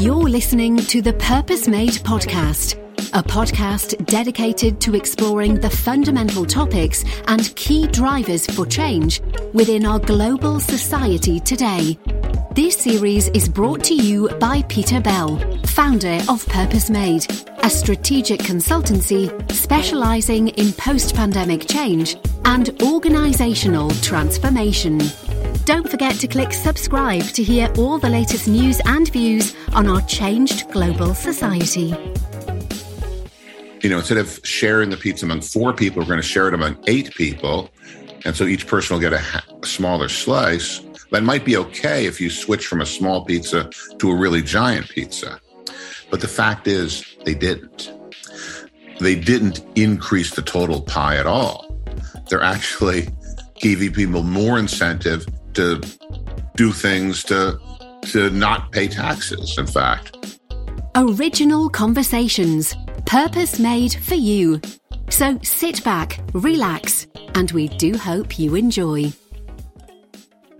You're listening to the Purpose Made podcast, a podcast dedicated to exploring the fundamental topics and key drivers for change within our global society today. This series is brought to you by Peter Bell, founder of Purpose Made, a strategic consultancy specializing in post pandemic change and organizational transformation. Don't forget to click subscribe to hear all the latest news and views on our changed global society. You know, instead of sharing the pizza among four people, we're going to share it among eight people. And so each person will get a, smaller slice. That might be okay if you switch from a small pizza to a really giant pizza. But the fact is, they didn't. They didn't increase the total pie at all. They're actually giving people more incentive to do things to to not pay taxes in fact Original conversations, purpose made for you. So sit back, relax, and we do hope you enjoy.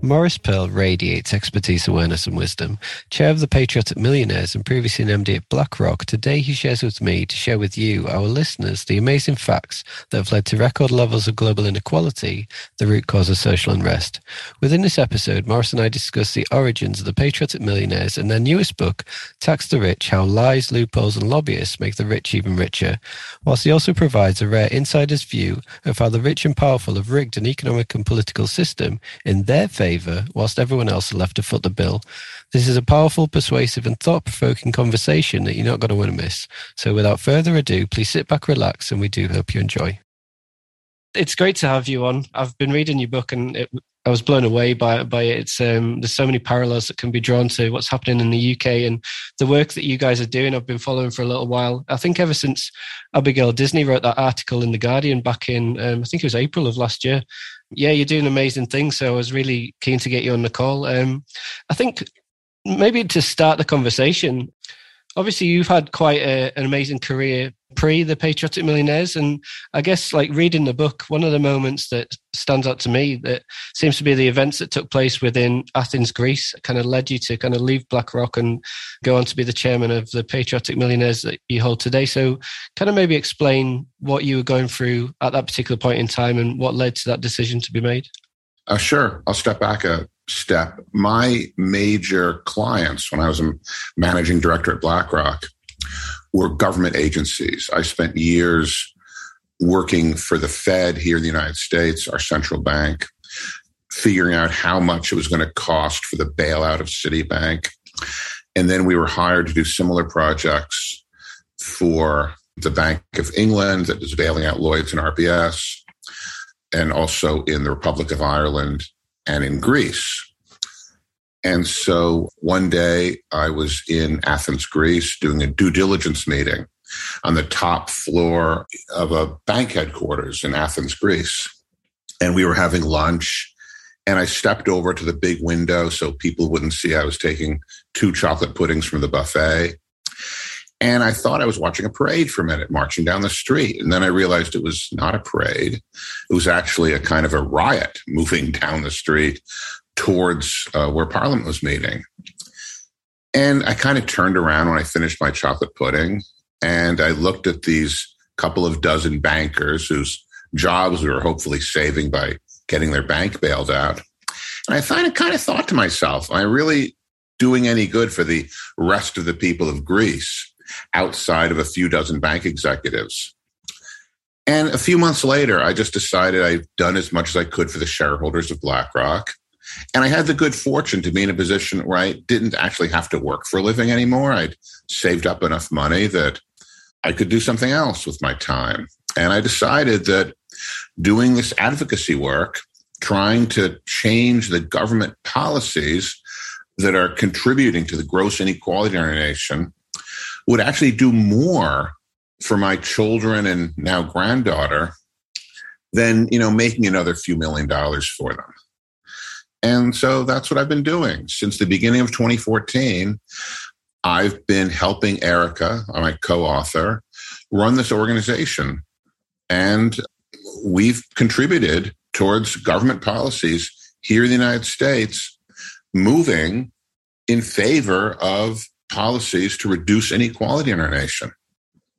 Morris Pearl radiates expertise, awareness, and wisdom. Chair of the Patriotic Millionaires and previously an MD at BlackRock, today he shares with me to share with you, our listeners, the amazing facts that have led to record levels of global inequality, the root cause of social unrest. Within this episode, Morris and I discuss the origins of the Patriotic Millionaires and their newest book, Tax the Rich How Lies, Loopholes, and Lobbyists Make the Rich Even Richer, whilst he also provides a rare insider's view of how the rich and powerful have rigged an economic and political system in their favour whilst everyone else are left to foot the bill. This is a powerful, persuasive, and thought provoking conversation that you're not going to want to miss. So, without further ado, please sit back, relax, and we do hope you enjoy. It's great to have you on. I've been reading your book and it, I was blown away by by it. It's um, there's so many parallels that can be drawn to what's happening in the UK and the work that you guys are doing. I've been following for a little while. I think ever since Abigail Disney wrote that article in the Guardian back in um, I think it was April of last year. Yeah, you're doing amazing things. So I was really keen to get you on the call. Um, I think maybe to start the conversation, obviously you've had quite a, an amazing career pre the patriotic millionaires and i guess like reading the book one of the moments that stands out to me that seems to be the events that took place within athens greece kind of led you to kind of leave blackrock and go on to be the chairman of the patriotic millionaires that you hold today. So kind of maybe explain what you were going through at that particular point in time and what led to that decision to be made. Uh, sure. I'll step back a step my major clients when i was a managing director at blackrock were government agencies. I spent years working for the Fed here in the United States, our central bank, figuring out how much it was going to cost for the bailout of Citibank. And then we were hired to do similar projects for the Bank of England that was bailing out Lloyds and RBS, and also in the Republic of Ireland and in Greece. And so one day I was in Athens, Greece, doing a due diligence meeting on the top floor of a bank headquarters in Athens, Greece. And we were having lunch. And I stepped over to the big window so people wouldn't see I was taking two chocolate puddings from the buffet. And I thought I was watching a parade for a minute, marching down the street. And then I realized it was not a parade. It was actually a kind of a riot moving down the street towards uh, where Parliament was meeting. And I kind of turned around when I finished my chocolate pudding and I looked at these couple of dozen bankers whose jobs we were hopefully saving by getting their bank bailed out. And I kind of kind of thought to myself, am I really doing any good for the rest of the people of Greece outside of a few dozen bank executives? And a few months later, I just decided I've done as much as I could for the shareholders of BlackRock. And I had the good fortune to be in a position where I didn't actually have to work for a living anymore. I'd saved up enough money that I could do something else with my time. And I decided that doing this advocacy work, trying to change the government policies that are contributing to the gross inequality in our nation, would actually do more for my children and now granddaughter than you know making another few million dollars for them and so that's what i've been doing since the beginning of 2014 i've been helping erica my co-author run this organization and we've contributed towards government policies here in the united states moving in favor of policies to reduce inequality in our nation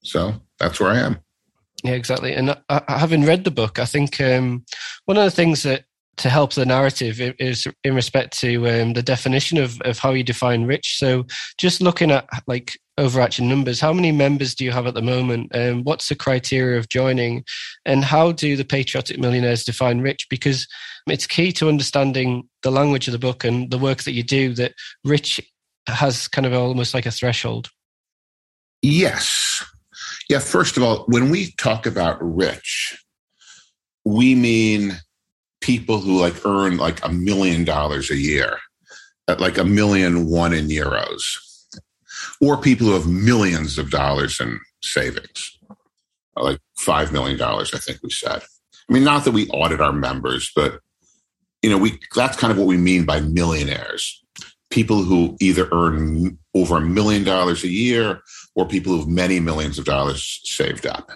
so that's where I am. Yeah, exactly. And uh, having read the book, I think um, one of the things that to help the narrative is in respect to um, the definition of, of how you define rich. So just looking at like overarching numbers, how many members do you have at the moment? Um, what's the criteria of joining? And how do the patriotic millionaires define rich? Because it's key to understanding the language of the book and the work that you do that rich has kind of almost like a threshold. Yes. Yeah, first of all, when we talk about rich, we mean people who like earn like a million dollars a year, like a million one in euros, or people who have millions of dollars in savings, uh, like five million dollars, I think we said. I mean, not that we audit our members, but you know, we that's kind of what we mean by millionaires. People who either earn over a million dollars a year or people who have many millions of dollars saved up.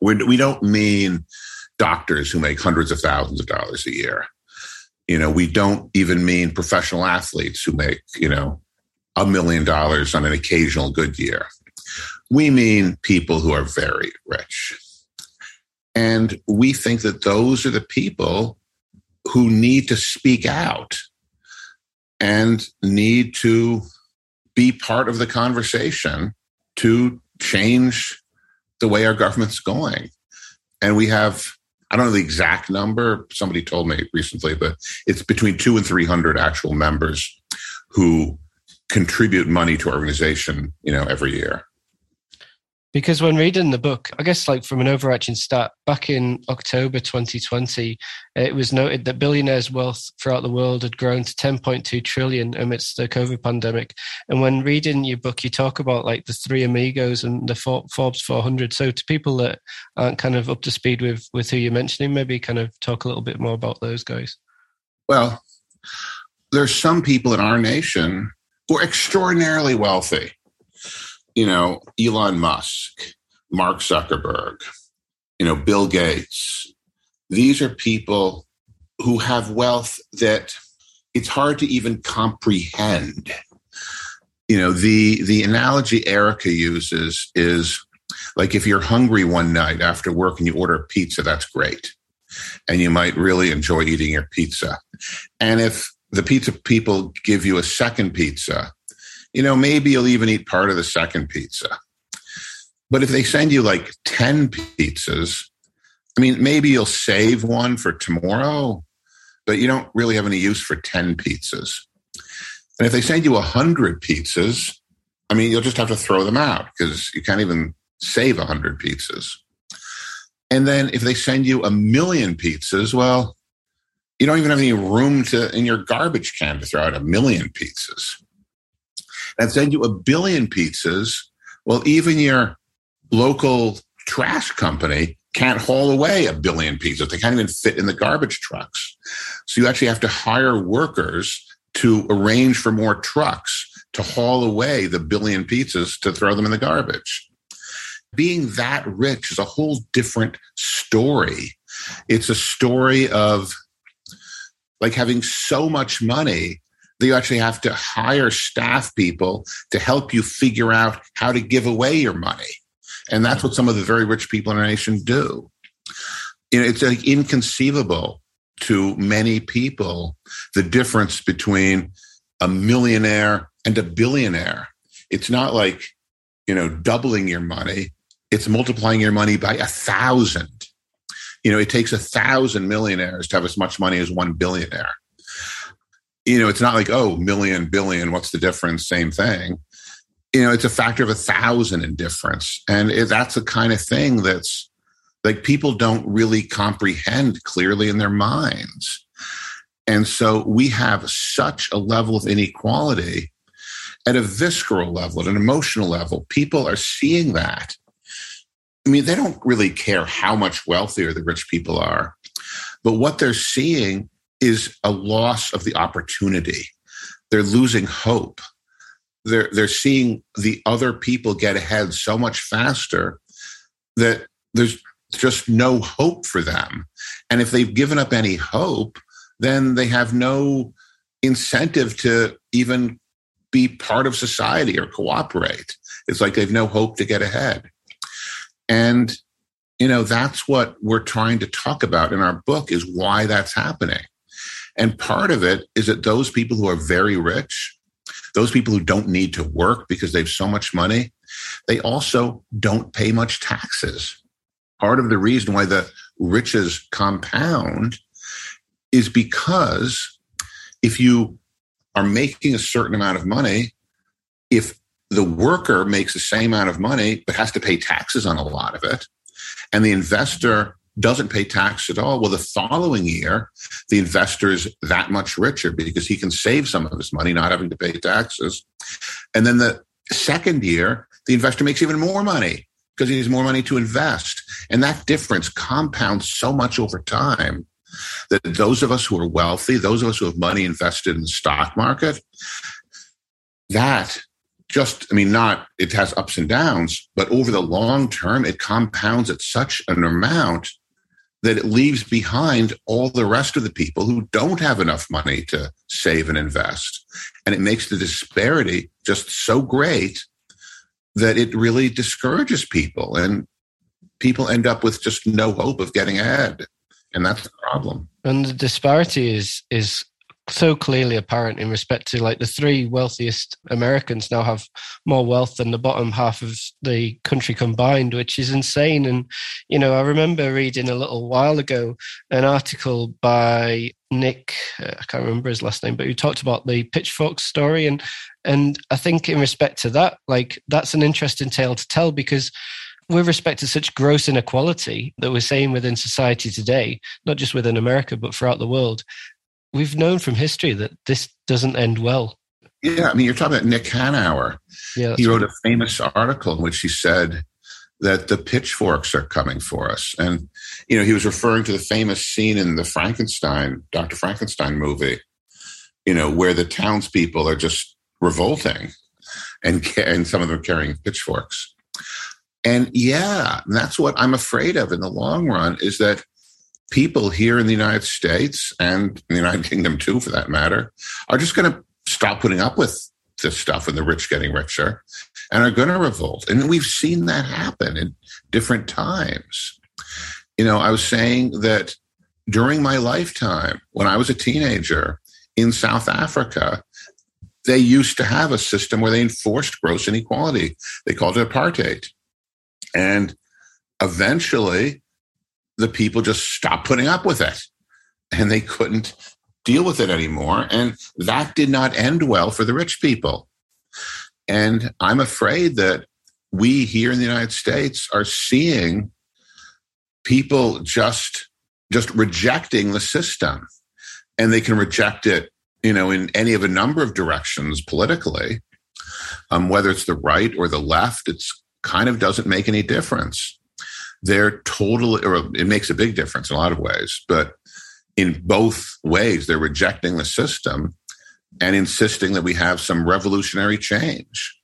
We do not mean doctors who make hundreds of thousands of dollars a year. You know, we don't even mean professional athletes who make, you know, a million dollars on an occasional good year. We mean people who are very rich. And we think that those are the people who need to speak out and need to be part of the conversation to change the way our government's going. And we have, I don't know the exact number, somebody told me recently, but it's between two and 300 actual members who contribute money to our organization, you know, every year. Because when reading the book, I guess like from an overarching stat, back in October 2020, it was noted that billionaires' wealth throughout the world had grown to 10.2 trillion amidst the COVID pandemic. And when reading your book, you talk about like the three amigos and the Forbes 400. So to people that aren't kind of up to speed with with who you're mentioning, maybe kind of talk a little bit more about those guys. Well, there's some people in our nation who are extraordinarily wealthy you know, Elon Musk, Mark Zuckerberg, you know, Bill Gates. These are people who have wealth that it's hard to even comprehend. You know, the the analogy Erica uses is like if you're hungry one night after work and you order a pizza, that's great. And you might really enjoy eating your pizza. And if the pizza people give you a second pizza, you know, maybe you'll even eat part of the second pizza. But if they send you like 10 pizzas, I mean, maybe you'll save one for tomorrow, but you don't really have any use for 10 pizzas. And if they send you 100 pizzas, I mean, you'll just have to throw them out because you can't even save 100 pizzas. And then if they send you a million pizzas, well, you don't even have any room to in your garbage can to throw out a million pizzas and send you a billion pizzas, well, even your local trash company can't haul away a billion pizzas. They can't even fit in the garbage trucks. So you actually have to hire workers to arrange for more trucks to haul away the billion pizzas to throw them in the garbage. Being that rich is a whole different story. It's a story of like having so much money you actually have to hire staff people to help you figure out how to give away your money. And that's what some of the very rich people in our nation do. you know, it's like inconceivable to many people the difference between a millionaire and a billionaire. It's not like, you know, doubling your money, it's multiplying your money by a thousand. You know, it takes a thousand millionaires to have as much money as one billionaire. You know, it's not like, oh, million, billion, what's the difference? Same thing. You know, it's a factor of a thousand in difference. And it, that's the kind of thing that's like people don't really comprehend clearly in their minds. And so we have such a level of inequality at a visceral level, at an emotional level. People are seeing that. I mean, they don't really care how much wealthier the rich people are, but what they're seeing is a loss of the opportunity. They're losing hope. They're, they're seeing the other people get ahead so much faster that there's just no hope for them. And if they've given up any hope, then they have no incentive to even be part of society or cooperate. It's like they've no hope to get ahead. And, you know, that's what we're trying to talk about in our book is why that's happening. And part of it is that those people who are very rich, those people who don't need to work because they have so much money, they also don't pay much taxes. Part of the reason why the riches compound is because if you are making a certain amount of money, if the worker makes the same amount of money but has to pay taxes on a lot of it, and the investor doesn't pay tax at all, well, the following year, the investor is that much richer because he can save some of his money not having to pay taxes. And then the second year, the investor makes even more money because he needs more money to invest. And that difference compounds so much over time that those of us who are wealthy, those of us who have money invested in the stock market, that just, I mean, not, it has ups and downs, but over the long term, it compounds at such an amount that it leaves behind all the rest of the people who don't have enough money to save and invest. And it makes the disparity just so great that it really discourages people. And people end up with just no hope of getting ahead. And that's the problem. And the disparity is is so clearly apparent in respect to like the three wealthiest Americans now have more wealth than the bottom half of the country combined, which is insane. And, you know, I remember reading a little while ago an article by Nick, uh, I can't remember his last name, but who talked about the pitchfork story. And, and I think in respect to that, like that's an interesting tale to tell because with respect to such gross inequality that we're seeing within society today, not just within America, but throughout the world, we've known from history that this doesn't end well. Yeah, I mean, you're talking about Nick Hanauer. Yeah, he wrote a famous article in which he said that the pitchforks are coming for us, and you know, he was referring to the famous scene in the Frankenstein, Dr. Frankenstein movie, you know, where the townspeople are just revolting, and and some of them carrying pitchforks. And yeah, that's what I'm afraid of in the long run is that people here in the United States and the United Kingdom too, for that matter, are just going to stop putting up with this stuff and the rich getting richer and are going to revolt. And we've seen that happen in different times. You know, I was saying that during my lifetime, when I was a teenager in South Africa, they used to have a system where they enforced gross inequality. They called it apartheid. And eventually, the people just stopped putting up with it and they couldn't deal with it anymore. And that did not end well for the rich people. And I'm afraid that we here in the United States are seeing people just just rejecting the system and they can reject it you know in any of a number of directions politically um, whether it's the right or the left it's kind of doesn't make any difference they're totally, or it makes a big difference in a lot of ways, but in both ways, they're rejecting the system and insisting that we have some revolutionary change.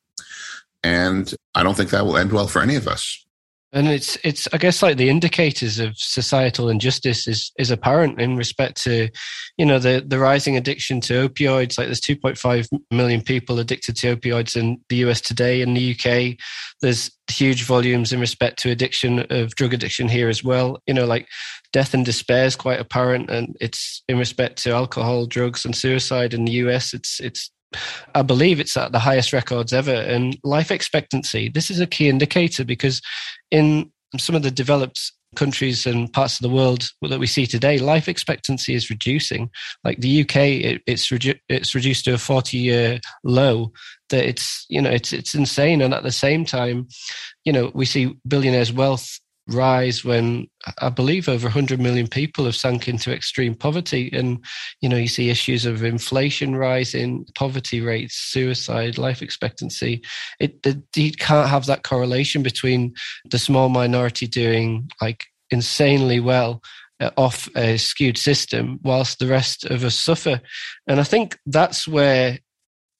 And I don't think that will end well for any of us. And it's it's I guess like the indicators of societal injustice is is apparent in respect to, you know, the the rising addiction to opioids. Like there's 2.5 million people addicted to opioids in the US today. In the UK, there's huge volumes in respect to addiction of drug addiction here as well. You know, like death and despair is quite apparent, and it's in respect to alcohol, drugs, and suicide in the US. It's it's I believe it's at the highest records ever. And life expectancy, this is a key indicator because in some of the developed countries and parts of the world that we see today, life expectancy is reducing. Like the UK, it, it's redu- it's reduced to a forty year low. That it's you know it's it's insane. And at the same time, you know we see billionaires' wealth rise when I believe over 100 million people have sunk into extreme poverty. And, you know, you see issues of inflation rising, poverty rates, suicide, life expectancy. It, it, you can't have that correlation between the small minority doing like insanely well uh, off a skewed system whilst the rest of us suffer. And I think that's where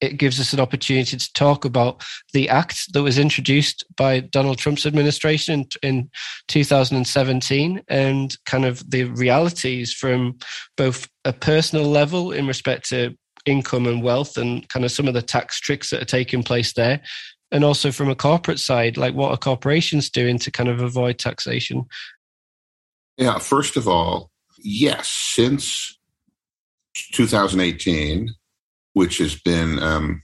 it gives us an opportunity to talk about the act that was introduced by Donald Trump's administration in, in 2017 and kind of the realities from both a personal level in respect to income and wealth and kind of some of the tax tricks that are taking place there and also from a corporate side like what are corporations doing to kind of avoid taxation? Yeah first of all yes since 2018 which has been um,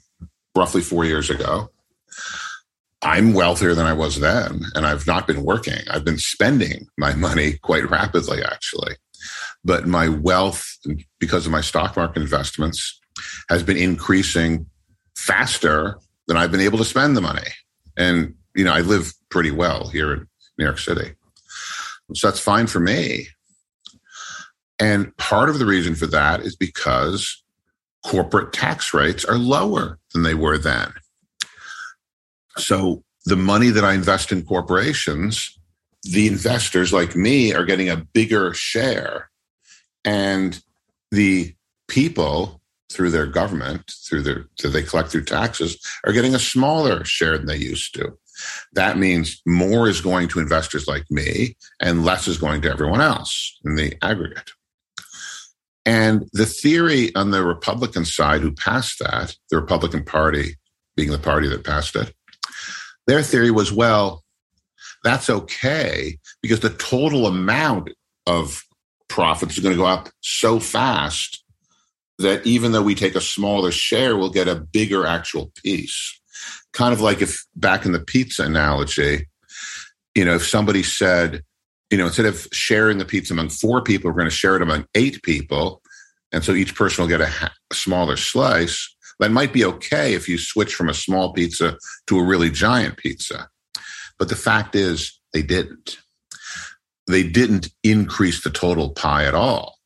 roughly four years ago. I'm wealthier than I was then, and I've not been working. I've been spending my money quite rapidly, actually. But my wealth, because of my stock market investments, has been increasing faster than I've been able to spend the money. And, you know, I live pretty well here in New York City. So that's fine for me. And part of the reason for that is because corporate tax rates are lower than they were then. So the money that I invest in corporations, the investors like me are getting a bigger share. And the people through their government, through their that they collect through taxes, are getting a smaller share than they used to. That means more is going to investors like me and less is going to everyone else in the aggregate. And the theory on the Republican side who passed that, the Republican Party being the party that passed it, their theory was well, that's okay because the total amount of profits is going to go up so fast that even though we take a smaller share, we'll get a bigger actual piece. Kind of like if back in the pizza analogy, you know, if somebody said, you know, instead of sharing the pizza among four people, we're going to share it among eight people. And so each person will get a, a smaller slice. That might be okay if you switch from a small pizza to a really giant pizza. But the fact is, they didn't. They didn't increase the total pie at all.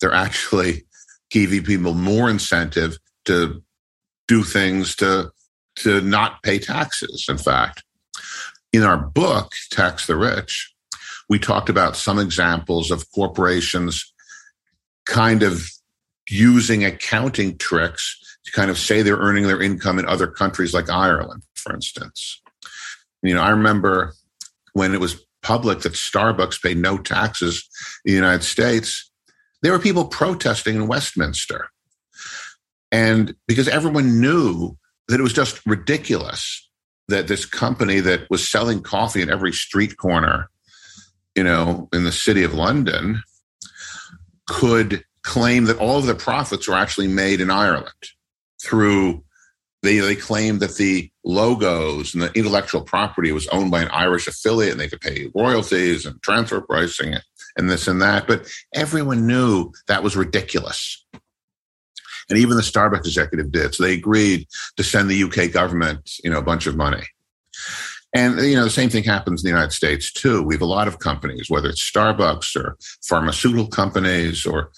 They're actually giving people more incentive to do things to, to not pay taxes. In fact, in our book, Tax the Rich, we talked about some examples of corporations kind of using accounting tricks to kind of say they're earning their income in other countries like Ireland, for instance. You know, I remember when it was public that Starbucks paid no taxes in the United States, there were people protesting in Westminster. And because everyone knew that it was just ridiculous that this company that was selling coffee in every street corner you know, in the city of London could claim that all of the profits were actually made in Ireland through they they claimed that the logos and the intellectual property was owned by an Irish affiliate and they could pay royalties and transfer pricing and this and that. But everyone knew that was ridiculous. And even the Starbucks executive did. So they agreed to send the UK government, you know, a bunch of money. And you know, the same thing happens in the United States too. We have a lot of companies, whether it's Starbucks or pharmaceutical companies or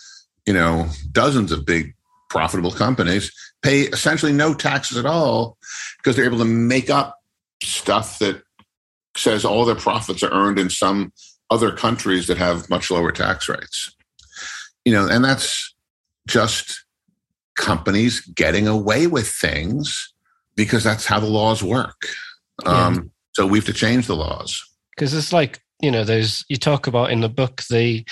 you know, dozens of big profitable companies pay essentially no taxes at all because they're able to make up stuff that says all their profits are earned in some other countries that have much lower tax rates. You know, and that's just companies getting away with things because that's how the laws work. Yeah. Um, so we have to change the laws. because it's like you know, there's you talk about in the book the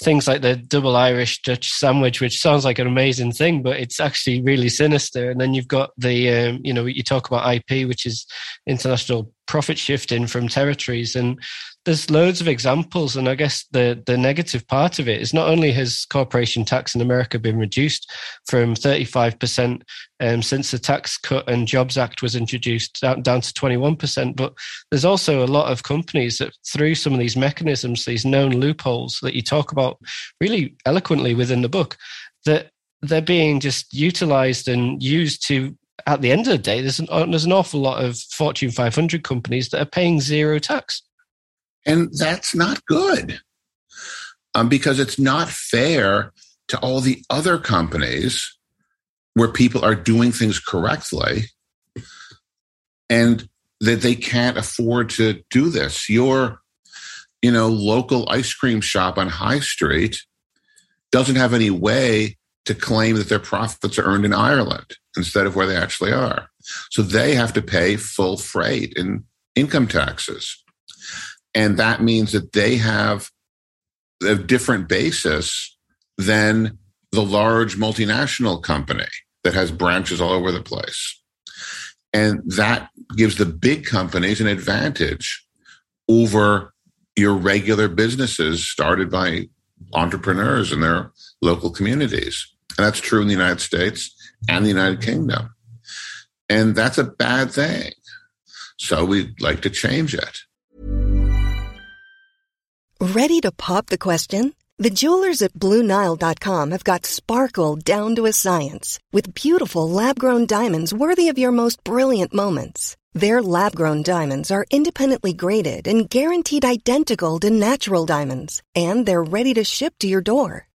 things like the double Irish Dutch sandwich, which sounds like an amazing thing, but it's actually really sinister. And then you've got the, um, you know, you talk about IP, which is international profit shifting from territories. And there's loads of examples, and I guess the the negative part of it is not only has corporation tax in America been reduced from 35 percent um, since the Tax Cut and Jobs Act was introduced down, down to 21 percent, but there's also a lot of companies that through some of these mechanisms, these known loopholes that you talk about really eloquently within the book, that they're being just utilized and used to at the end of the day, there's an, there's an awful lot of Fortune 500 companies that are paying zero tax. And that's not good um, because it's not fair to all the other companies where people are doing things correctly and that they can't afford to do this. Your, you know, local ice cream shop on High Street doesn't have any way to claim that their profits are earned in Ireland instead of where they actually are. So they have to pay full freight in income taxes. And that means that they have a different basis than the large multinational company that has branches all over the place. And that gives the big companies an advantage over your regular businesses started by entrepreneurs in their local communities. And that's true in the United States and the United Kingdom. And that's a bad thing. So we'd like to change it. Ready to pop the question? The jewelers at Bluenile.com have got sparkle down to a science with beautiful lab grown diamonds worthy of your most brilliant moments. Their lab grown diamonds are independently graded and guaranteed identical to natural diamonds, and they're ready to ship to your door.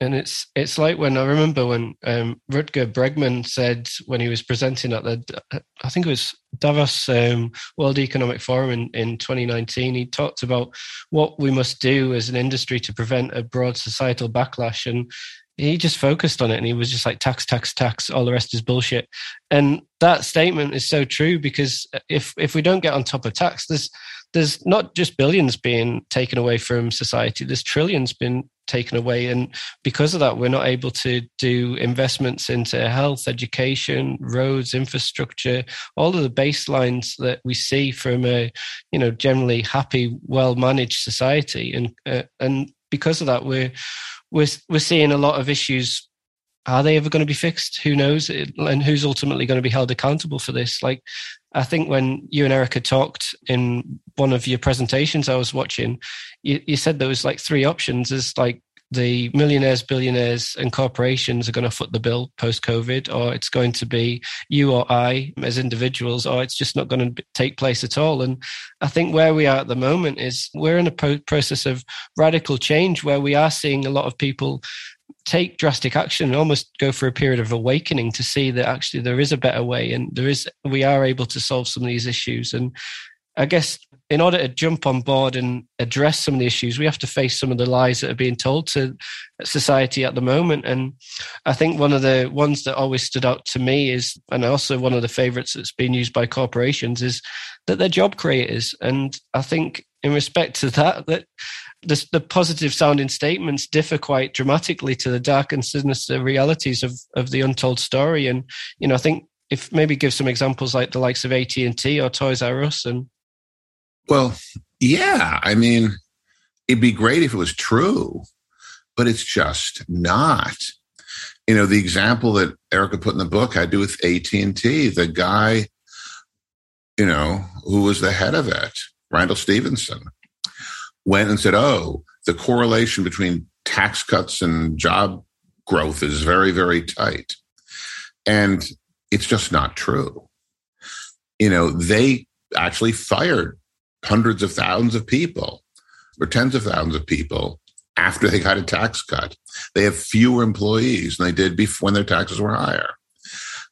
And it's it's like when I remember when um, Rutger Bregman said when he was presenting at the I think it was Davos um, World Economic Forum in, in 2019, he talked about what we must do as an industry to prevent a broad societal backlash, and he just focused on it and he was just like tax tax tax all the rest is bullshit. And that statement is so true because if if we don't get on top of tax there's there's not just billions being taken away from society there's trillions being taken away. And because of that we're not able to do investments into health education roads infrastructure all of the baselines that we see from a you know generally happy well managed society. And uh, and because of that we're we're we're seeing a lot of issues. Are they ever going to be fixed? Who knows? And who's ultimately going to be held accountable for this? Like, I think when you and Erica talked in one of your presentations I was watching, you, you said there was like three options. There's like the millionaires, billionaires, and corporations are going to foot the bill post COVID, or it's going to be you or I as individuals, or it's just not going to take place at all. And I think where we are at the moment is we're in a pro- process of radical change where we are seeing a lot of people take drastic action and almost go for a period of awakening to see that actually there is a better way and there is we are able to solve some of these issues and I guess in order to jump on board and address some of the issues, we have to face some of the lies that are being told to society at the moment. And I think one of the ones that always stood out to me is, and also one of the favorites that's been used by corporations, is that they're job creators. And I think in respect to that, that the, the positive sounding statements differ quite dramatically to the dark and sinister realities of, of the untold story. And, you know, I think if maybe give some examples like the likes of AT&T or Toys R Us and well, yeah. I mean, it'd be great if it was true, but it's just not. You know, the example that Erica put in the book to do with AT&T. The guy, you know, who was the head of it, Randall Stephenson, went and said, oh, the correlation between tax cuts and job growth is very, very tight. And it's just not true. You know, they actually fired hundreds of thousands of people or tens of thousands of people after they got a tax cut. They have fewer employees than they did before when their taxes were higher.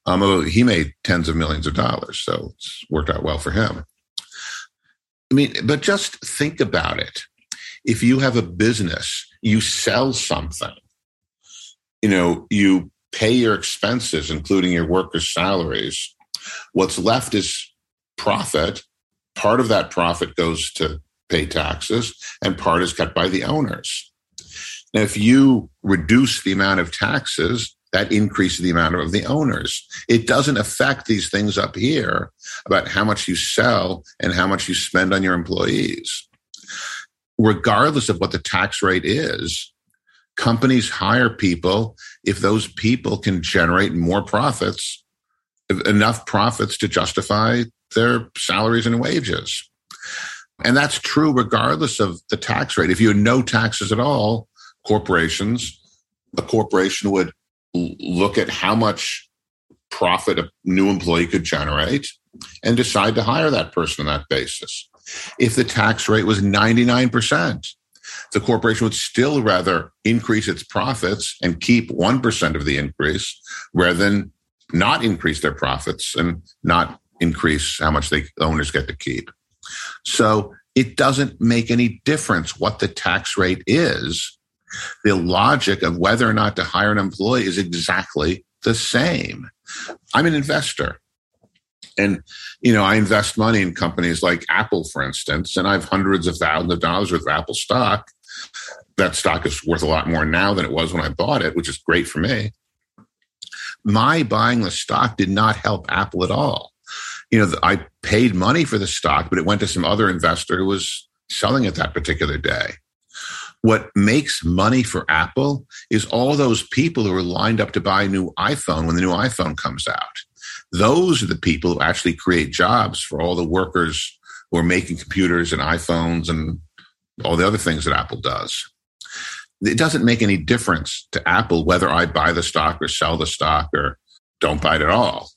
Um, he made tens of millions of dollars, so it's worked out well for him. I mean, but just think about it. If you have a business, you sell something, you know, you pay your expenses, including your workers' salaries. What's left is profit part of that profit goes to pay taxes and part is cut by the owners. Now, if you reduce the amount of taxes, that increases the amount of the owners. It doesn't affect these things up here about how much you sell and how much you spend on your employees. Regardless of what the tax rate is, companies hire people if those people can generate more profits, enough profits to justify their salaries and wages. And that's true regardless of the tax rate. If you had no taxes at all, corporations, a corporation would look at how much profit a new employee could generate and decide to hire that person on that basis. If the tax rate was 99%, the corporation would still rather increase its profits and keep 1% of the increase rather than not increase their profits and not increase how much the owners get to keep. So it doesn't make any difference what the tax rate is. The logic of whether or not to hire an employee is exactly the same. I'm an investor. And, you know, I invest money in companies like Apple, for instance, and I have hundreds of thousands of dollars worth of Apple stock. That stock is worth a lot more now than it was when I bought it, which is great for me. My buying the stock did not help Apple at all you know, I paid money for the stock, but it went to some other investor who was selling it that particular day. What makes money for Apple is all those people who are lined up to buy a new iPhone when the new iPhone comes out. Those are the people who actually create jobs for all the workers who are making computers and iPhones and all the other things that Apple does. It doesn't make any difference to Apple whether I buy the stock or sell the stock or don't buy it at all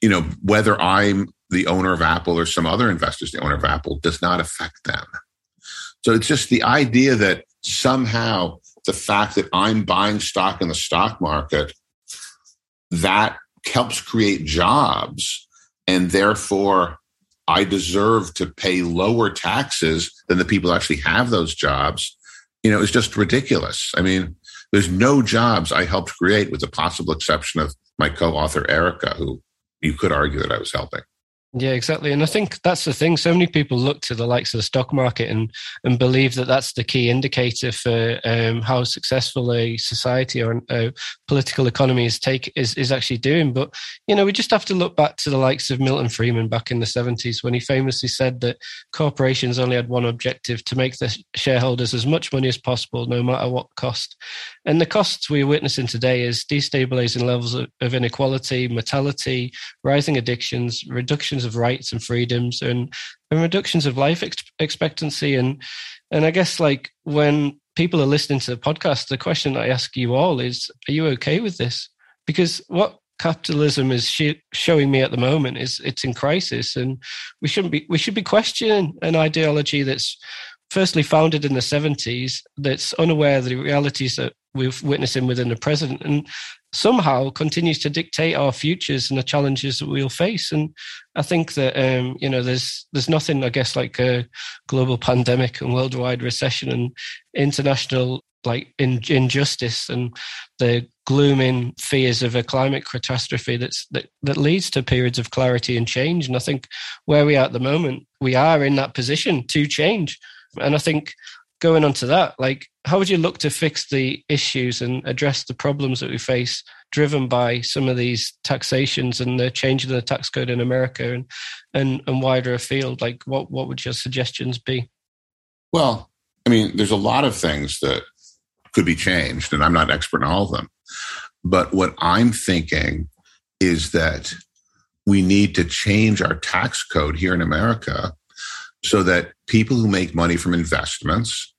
you know, whether I'm the owner of Apple or some other investors, the owner of Apple, does not affect them. So it's just the idea that somehow the fact that I'm buying stock in the stock market, that helps create jobs. And therefore, I deserve to pay lower taxes than the people actually have those jobs, you know, is just ridiculous. I mean, there's no jobs I helped create with the possible exception of my co-author Erica, who you could argue that I was helping. Yeah, exactly. And I think that's the thing. So many people look to the likes of the stock market and, and believe that that's the key indicator for um, how successful a society or a political economy is take is, is actually doing. But, you know, we just have to look back to the likes of Milton Friedman back in the 70s when he famously said that corporations only had one objective to make the shareholders as much money as possible, no matter what cost. And the costs we're witnessing today is destabilizing levels of, inequality, mortality, rising addictions, reductions of rights and freedoms and, and reductions of life ex- expectancy and and I guess like when people are listening to the podcast, the question I ask you all is: Are you okay with this? Because what capitalism is sh- showing me at the moment is it's in crisis, and we shouldn't be we should be questioning an ideology that's firstly founded in the 70s that's unaware of the realities that we're witnessing within the present and somehow continues to dictate our futures and the challenges that we'll face. And i think that um, you know there's there's nothing i guess like a global pandemic and worldwide recession and international like in, injustice and the glooming fears of a climate catastrophe that's that, that leads to periods of clarity and change. And i think where we are at the moment we are in that position to change. And I think going on to that, like, how would you look to fix the issues and address the problems that we face driven by some of these taxations and the change in the tax code in America and, and, and wider afield? Like, what, what would your suggestions be? Well, I mean, there's a lot of things that could be changed, and I'm not an expert in all of them. But what I'm thinking is that we need to change our tax code here in America so that people who make money from investments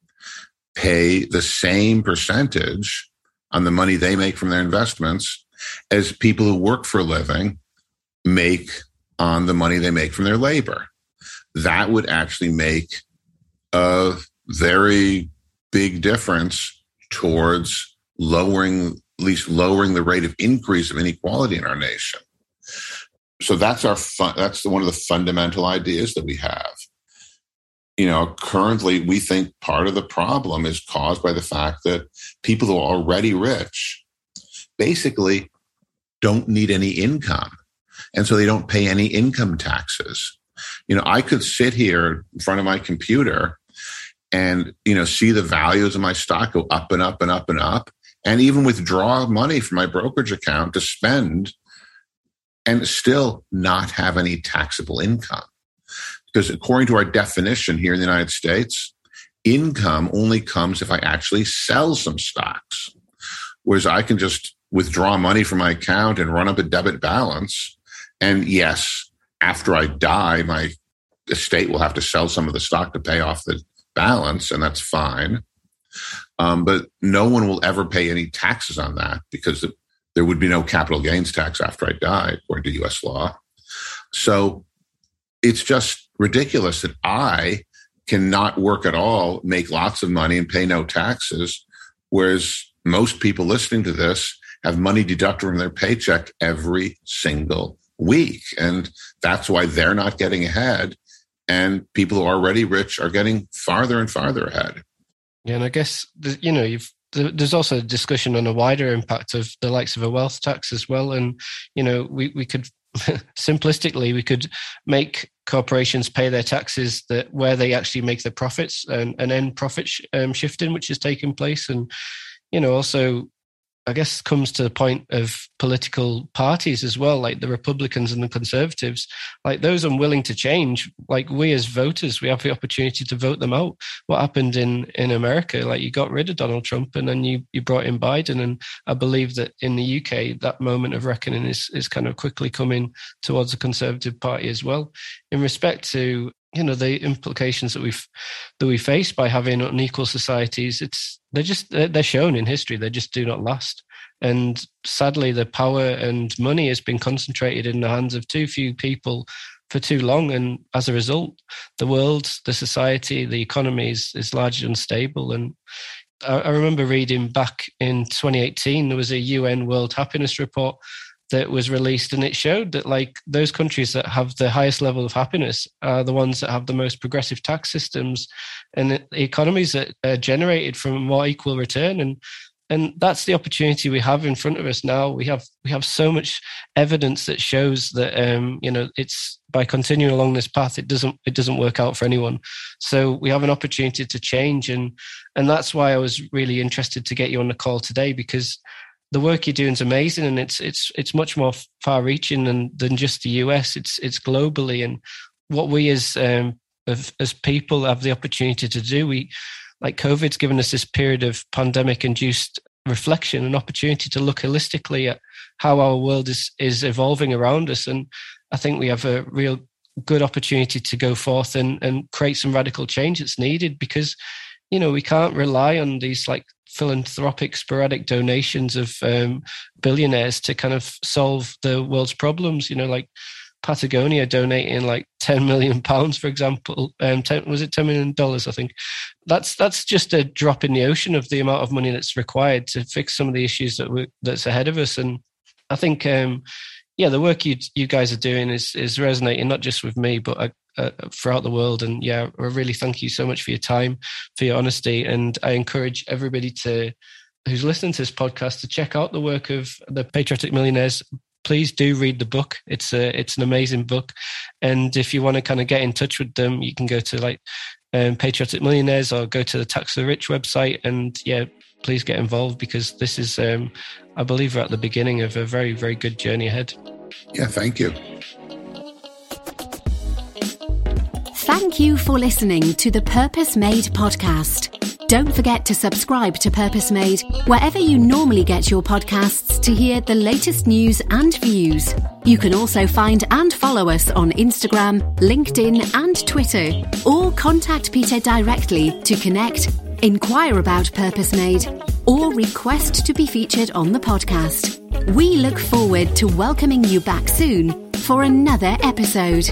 pay the same percentage on the money they make from their investments as people who work for a living make on the money they make from their labor. That would actually make a very big difference towards lowering, at least lowering the rate of increase of inequality in our nation. So that's our fun, that's one of the fundamental ideas that we have you know, currently we think part of the problem is caused by the fact that people who are already rich basically don't need any income. And so they don't pay any income taxes. You know, I could sit here in front of my computer and, you know, see the values of my stock go up and up and up and up, and even withdraw money from my brokerage account to spend and still not have any taxable income. Because according to our definition here in the United States, income only comes if I actually sell some stocks. Whereas I can just withdraw money from my account and run up a debit balance. And yes, after I die, my estate will have to sell some of the stock to pay off the balance, and that's fine. Um, but no one will ever pay any taxes on that because there would be no capital gains tax after I die, according to US law. So it's just ridiculous that I cannot work at all, make lots of money, and pay no taxes, whereas most people listening to this have money deducted from their paycheck every single week. And that's why they're not getting ahead. And people who are already rich are getting farther and farther ahead. Yeah, and I guess, you know, you've there's also a discussion on a wider impact of the likes of a wealth tax as well. And, you know, we, we could simplistically, we could make corporations pay their taxes that where they actually make their profits and, and end profit sh- um, shifting, which is taking place. And, you know, also I guess comes to the point of political parties as well, like the Republicans and the Conservatives, like those unwilling to change. Like we as voters, we have the opportunity to vote them out. What happened in in America? Like you got rid of Donald Trump and then you you brought in Biden, and I believe that in the UK that moment of reckoning is is kind of quickly coming towards the Conservative Party as well. In respect to you know the implications that we've that we face by having unequal societies it's they're just they're shown in history they just do not last. And sadly the power and money has been concentrated in the hands of too few people for too long. And as a result the world the society the economy is, is largely unstable. And I, I remember reading back in 2018 there was a un world happiness report that was released and it showed that like those countries that have the highest level of happiness are the ones that have the most progressive tax systems and economies that are generated from a more equal return. And and that's the opportunity we have in front of us now. We have we have so much evidence that shows that um you know it's by continuing along this path it doesn't it doesn't work out for anyone. So we have an opportunity to change and and that's why i was really interested to get you on the call today because the work you're doing is amazing and it's it's it's much more far reaching than than just the US it's it's globally and what we as um as, people have the opportunity to do we like covid's given us this period of pandemic induced reflection and opportunity to look holistically at how our world is is evolving around us and i think we have a real good opportunity to go forth and and create some radical change that's needed because you know, we can't rely on these like philanthropic sporadic donations of um, billionaires to kind of solve the world's problems. You know, like Patagonia donating like 10 million pounds, for example. Um, 10, was it 10 million dollars? I think that's that's just a drop in the ocean of the amount of money that's required to fix some of the issues that we, that's ahead of us. And I think, um, yeah, the work you you guys are doing is is resonating not just with me, but uh, uh, throughout the world. And yeah, I really thank you so much for your time, for your honesty, and I encourage everybody to who's listening to this podcast to check out the work of the Patriotic Millionaires please do read the book. It's a it's an amazing book, and if you want to kind of get in touch with them, you can go to like um, Patriotic Millionaires or go to the Tax the Rich website, and yeah, please get involved because this is, um, I believe, we're at the beginning of a very very good journey ahead. Yeah, thank you. Thank you for listening to the Purpose Made podcast. Don't forget to subscribe to Purpose Made wherever you normally get your podcasts to hear the latest news and views. You can also find and follow us on Instagram, LinkedIn, and Twitter, or contact Peter directly to connect, inquire about Purpose Made, or request to be featured on the podcast. We look forward to welcoming you back soon for another episode.